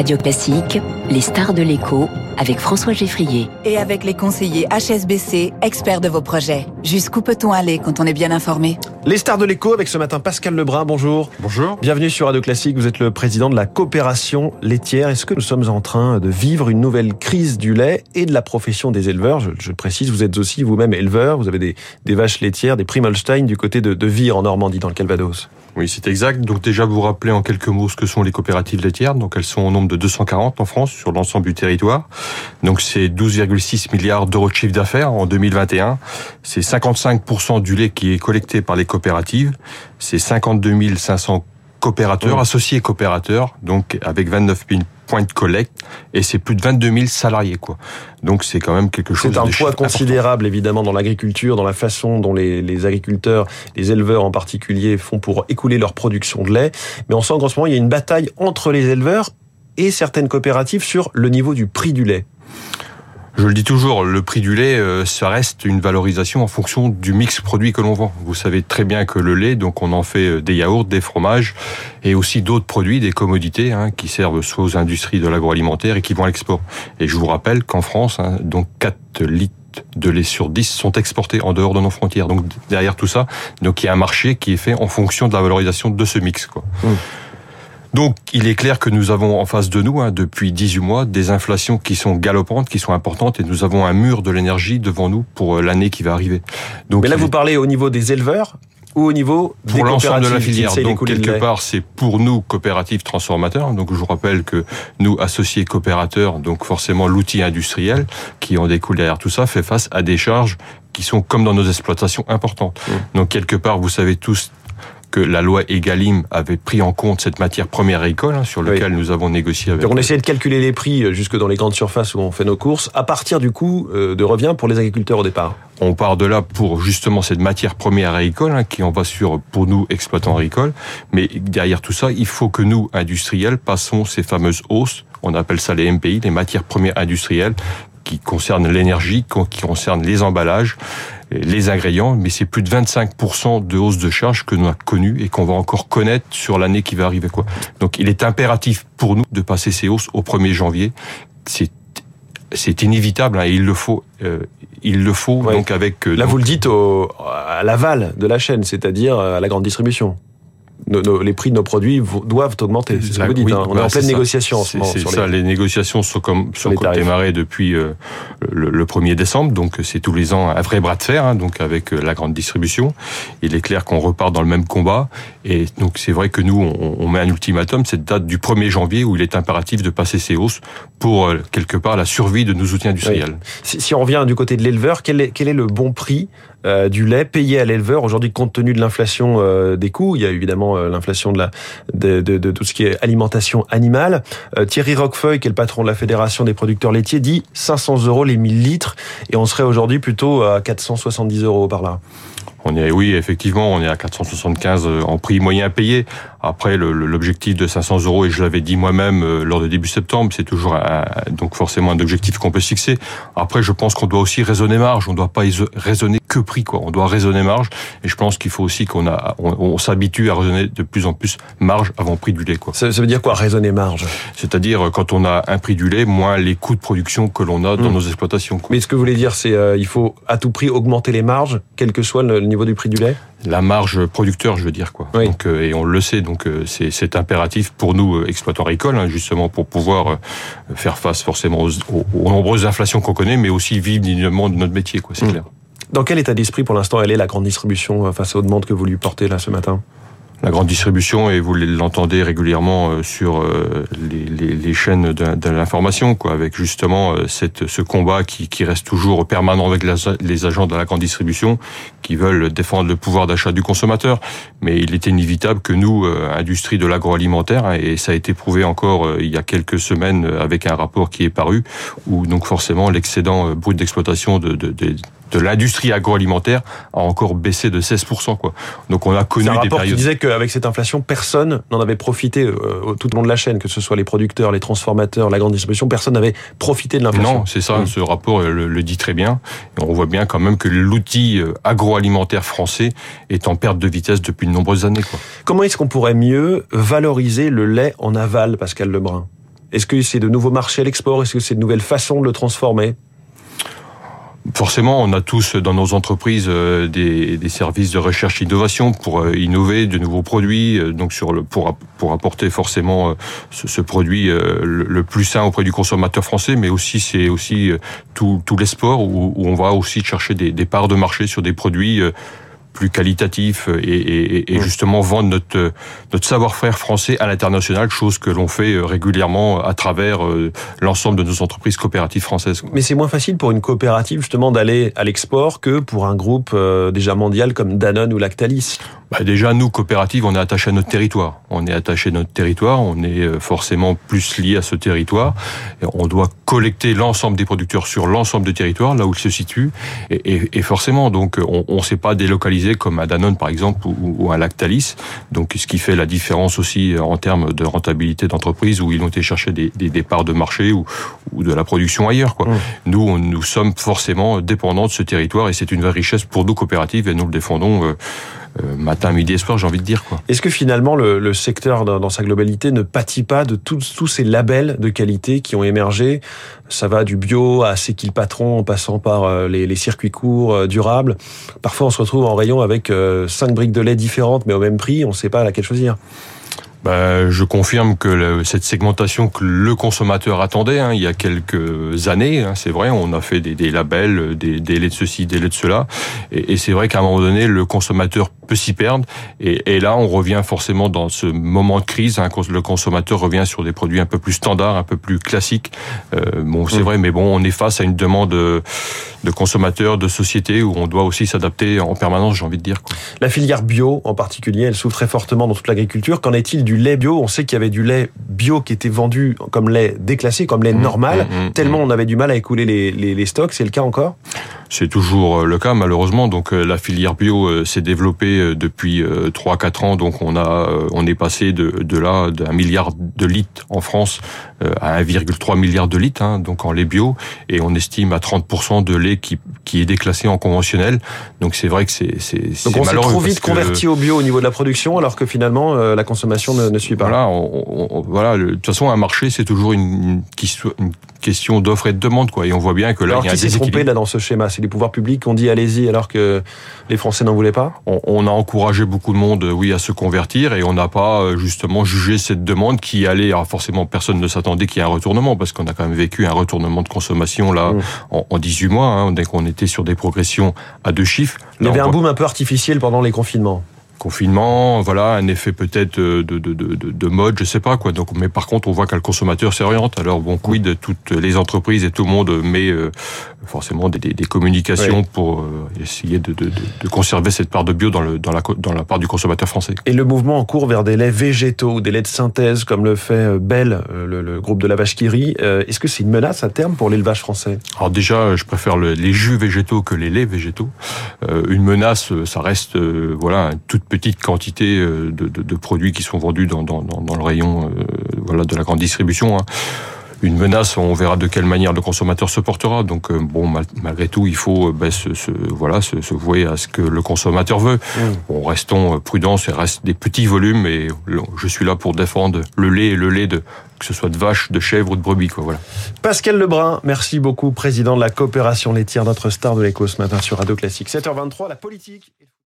Radio Classique, les stars de l'écho avec François Geffrier. Et avec les conseillers HSBC, experts de vos projets. Jusqu'où peut-on aller quand on est bien informé? Les stars de l'écho avec ce matin Pascal Lebrun, bonjour. Bonjour. Bienvenue sur Radio Classique, vous êtes le président de la coopération laitière. Est-ce que nous sommes en train de vivre une nouvelle crise du lait et de la profession des éleveurs? Je, je précise, vous êtes aussi vous-même éleveur, vous avez des, des, vaches laitières, des Primolstein du côté de, de Vire en Normandie dans le Calvados. Oui, c'est exact. Donc déjà, vous rappelez en quelques mots ce que sont les coopératives laitières. Donc elles sont au nombre de 240 en France sur l'ensemble du territoire. Donc c'est 12,6 milliards d'euros de chiffre d'affaires en 2021. C'est 55% du lait qui est collecté par les coopératives. C'est 52 500 coopérateurs, mmh. associés coopérateurs, donc avec 29 000 points de collecte, et c'est plus de 22 000 salariés, quoi. Donc c'est quand même quelque chose. C'est un poids considérable, important. évidemment, dans l'agriculture, dans la façon dont les, les, agriculteurs, les éleveurs en particulier, font pour écouler leur production de lait. Mais on sent qu'en ce moment, il y a une bataille entre les éleveurs et certaines coopératives sur le niveau du prix du lait. Je le dis toujours, le prix du lait, ça reste une valorisation en fonction du mix produit que l'on vend. Vous savez très bien que le lait, donc on en fait des yaourts, des fromages et aussi d'autres produits, des commodités hein, qui servent soit aux industries de l'agroalimentaire et qui vont à l'export. Et je vous rappelle qu'en France, hein, donc 4 litres de lait sur 10 sont exportés en dehors de nos frontières. Donc derrière tout ça, donc il y a un marché qui est fait en fonction de la valorisation de ce mix. Quoi. Mmh. Donc, il est clair que nous avons en face de nous, hein, depuis 18 mois, des inflations qui sont galopantes, qui sont importantes, et nous avons un mur de l'énergie devant nous pour l'année qui va arriver. Donc, Mais là, vous parlez au niveau des éleveurs ou au niveau pour l'ensemble de la filière. Donc quelque part, c'est pour nous coopératifs transformateurs. Donc je vous rappelle que nous associés coopérateurs, donc forcément l'outil industriel qui en découle derrière tout ça, fait face à des charges qui sont comme dans nos exploitations importantes. Mmh. Donc quelque part, vous savez tous que la loi Egalim avait pris en compte cette matière première agricole hein, sur laquelle oui. nous avons négocié avec. Donc on essayait de calculer les prix jusque dans les grandes surfaces où on fait nos courses à partir du coût de revient pour les agriculteurs au départ. On part de là pour justement cette matière première agricole hein, qui en va sur pour nous exploitants agricoles, mais derrière tout ça, il faut que nous industriels passons ces fameuses hausses. On appelle ça les MPI, les matières premières industrielles, qui concernent l'énergie, qui concernent les emballages, les ingrédients, mais c'est plus de 25% de hausse de charge que nous avons connu et qu'on va encore connaître sur l'année qui va arriver. Quoi. Donc il est impératif pour nous de passer ces hausses au 1er janvier. C'est c'est inévitable hein, et il le faut. Euh, il le faut ouais. donc avec. Euh, Là, donc, vous le dites au, à l'aval de la chaîne, c'est-à-dire à la grande distribution. Nos, nos, les prix de nos produits doivent augmenter. C'est ce que vous dites. Oui, hein. On bah, est en pleine ça. négociation en ce moment. C'est ça. Les... les... négociations sont comme sont comme démarrées depuis euh, le, le, 1er décembre. Donc c'est tous les ans un vrai bras de fer. Hein, donc avec la grande distribution, il est clair qu'on repart dans le même combat. Et donc c'est vrai que nous on, on, met un ultimatum, cette date du 1er janvier où il est impératif de passer ces hausses pour euh, quelque part la survie de nos outils industriels. Oui. Si, si, on revient du côté de l'éleveur, quel est, quel est le bon prix euh, du lait payé à l'éleveur aujourd'hui compte tenu de l'inflation euh, des coûts. Il y a évidemment euh, l'inflation de la de, de, de, tout ce qui est alimentation animale. Euh, Thierry Roquefeuille qui est le patron de la fédération des producteurs laitiers dit 500 euros les 1000 litres et on serait aujourd'hui plutôt à 470 euros par là on est, oui, effectivement, on est à 475 en prix moyen payé. Après, l'objectif de 500 euros, et je l'avais dit moi-même euh, lors de début septembre, c'est toujours un, donc forcément un objectif qu'on peut se fixer. Après, je pense qu'on doit aussi raisonner marge. On ne doit pas raisonner que prix, quoi. On doit raisonner marge. Et je pense qu'il faut aussi qu'on a, on, on s'habitue à raisonner de plus en plus marge avant prix du lait, quoi. Ça, ça veut dire quoi, raisonner marge? C'est-à-dire quand on a un prix du lait, moins les coûts de production que l'on a dans mmh. nos exploitations. Quoi. Mais ce que vous voulez dire, c'est euh, il faut à tout prix augmenter les marges, quel que soit le niveau du prix du lait? La marge producteur, je veux dire quoi. Oui. Donc euh, et on le sait, donc euh, c'est impératif pour nous euh, exploitants agricoles, hein, justement pour pouvoir faire face forcément aux, aux, aux nombreuses inflations qu'on connaît, mais aussi vivre dignement de notre métier, quoi. C'est mmh. clair. Dans quel état d'esprit pour l'instant elle est la grande distribution face aux demandes que vous lui portez là ce matin? La grande distribution et vous l'entendez régulièrement euh, sur euh, les, les, les chaînes de, l'information, quoi, avec justement euh, cette, ce combat qui, qui reste toujours permanent avec les agents de la grande distribution qui veulent défendre le pouvoir d'achat du consommateur. Mais il est inévitable que nous, industrie de l'agroalimentaire, hein, et ça a été prouvé encore il y a quelques semaines avec un rapport qui est paru, où donc forcément l'excédent brut d'exploitation de, de, de de l'industrie agroalimentaire a encore baissé de 16%. Quoi. Donc on a connu un des rapport périodes... qui disait qu'avec cette inflation, personne n'en avait profité euh, tout au long de la chaîne, que ce soit les producteurs, les transformateurs, la grande distribution, personne n'avait profité de l'inflation. Non, c'est ça, mmh. ce rapport le, le, dit très bien. Et on voit bien quand même que l'outil euh, agroalimentaire français est en perte de vitesse depuis de nombreuses années. Quoi. Comment est-ce qu'on pourrait mieux valoriser le lait en aval, Pascal Lebrun? Est-ce que c'est de nouveaux marchés à l'export? Est-ce que c'est de nouvelles façons de le transformer? Forcément, on a tous dans nos entreprises euh, des, services de recherche innovation pour euh, innover de nouveaux produits, euh, donc sur le pour pour apporter forcément ce, produit le, plus sain auprès du consommateur français, mais aussi c'est aussi tout tout où, on va aussi chercher des, des parts de marché sur des produits plus qualitatif et, et, et mmh. justement vendre notre notre savoir-faire français à l'international, chose que l'on fait euh, régulièrement à travers euh, l'ensemble de nos entreprises coopératives françaises. Mais c'est moins facile pour une coopérative justement d'aller à l'export que pour un groupe euh, déjà mondial comme Danone ou Lactalis. Bah déjà, nous, coopératives, on est attaché à notre territoire. On est attaché à notre territoire, on est forcément plus lié à ce territoire. Et on doit collecter l'ensemble des producteurs sur l'ensemble du territoire, là où ils se situent. Et forcément, donc, on ne s'est pas délocalisé comme à Danone, par exemple, ou, ou à Lactalis. Donc, ce qui fait la différence aussi en termes de rentabilité d'entreprise, où ils ont été chercher des, des, des parts de marché ou, ou, de la production ailleurs. Quoi. Mmh. Nous, on, nous sommes forcément dépendants de ce territoire et c'est une vraie richesse pour nos coopératives et nous le défendons. Euh, euh, matin, midi soir, j'ai envie de dire. quoi. Est-ce que finalement le, le secteur dans, dans, sa globalité ne pâtit pas de tous, ces labels de qualité qui ont émergé? Ça va du bio à C'est qui le patron, en passant par euh, les, les circuits courts euh, durables. Parfois, on se retrouve en rayon avec cinq briques de lait différentes, mais au même prix, on ne sait pas laquelle choisir. Bah, je confirme que le, cette segmentation que le consommateur attendait, hein, il y a quelques années, hein, c'est vrai, on a fait des, des labels, des, des, laits de ceci, des laits de cela, et, et c'est vrai qu'à un moment donné, le consommateur peut s'y perdre, et, et, là, on revient forcément dans ce moment de crise, hein, le consommateur revient sur des produits un peu plus standards, un peu plus classiques. Euh, bon, c'est mmh. vrai, mais bon, on est face à une demande de, de consommateurs, de sociétés, où on doit aussi s'adapter en permanence, j'ai envie de dire. Quoi. La filière bio, en particulier, elle souffre très fortement dans toute l'agriculture. Qu'en est-il du lait bio. On sait qu'il y avait du lait bio qui était vendu comme lait déclassé, comme lait mmh, normal, mmh, mmh, tellement on avait du mal à écouler les, les, les stocks. C'est le cas encore? C'est toujours euh, le cas malheureusement. Donc euh, la filière bio euh, s'est développée depuis 3-4 ans. Donc on a on est passé de, de là d'un milliard de litres en France à 1,3 milliard de litres, hein, donc en lait bio, et on estime à 30% de lait qui, qui est déclassé en conventionnel. Donc c'est vrai que c'est c'est donc on s'est trop vite converti au bio au niveau de la production, alors que finalement la consommation ne, ne suit pas. Voilà, on, on, voilà. De toute façon, un marché c'est toujours une, une question d'offre et de demande, quoi. Et on voit bien que là, alors il y a qui s'est trompé là dans ce schéma? Les pouvoirs publics qui ont dit allez-y alors que les Français n'en voulaient pas? On, on, a encouragé beaucoup de monde, oui, à se convertir et on n'a pas euh, justement jugé cette demande qui Alors forcément, personne ne s'attendait qu'il y ait un retournement parce qu'on a quand même vécu un retournement de consommation là mmh. en, en, 18 mois, hein, dès qu'on était sur des progressions à deux chiffres. Il y avait un boom un peu artificiel pendant les confinements confinement, voilà, un effet peut-être de, de, de, de, mode, je sais pas quoi. Donc, mais par contre, on voit que le consommateur s'oriente. Alors bon, quid de toutes les entreprises et tout le monde met euh, forcément des, des, des communications pour euh, essayer de, de, de, conserver cette part de bio dans, le, dans, la, dans la part du consommateur français. Et le mouvement en cours vers des laits végétaux ou des laits de synthèse, comme le fait euh, Bell, le, le groupe de la vache qui rit, est-ce que c'est une menace à terme pour l'élevage français? Alors déjà, je préfère le, les jus végétaux que les laits végétaux. une menace, ça reste voilà toute petite quantité euh, de, de, de, produits qui sont vendus dans, dans, dans le rayon euh, voilà, de la grande distribution. Hein une menace, on verra de quelle manière le consommateur se portera. Donc euh, bon, mal, malgré tout, il faut ben, se, se, voilà se, se, vouer à ce que le consommateur veut. Mmh. Bon, restons prudents, ça reste des petits volumes et je suis là pour défendre le lait et le lait de que ce soit de vache, de chèvre ou de brebis, quoi. Voilà. Pascal Lebrun, merci beaucoup, président de la coopération laitière, notre star de l'écho ce matin sur Radio Classique. 7h23, la politique.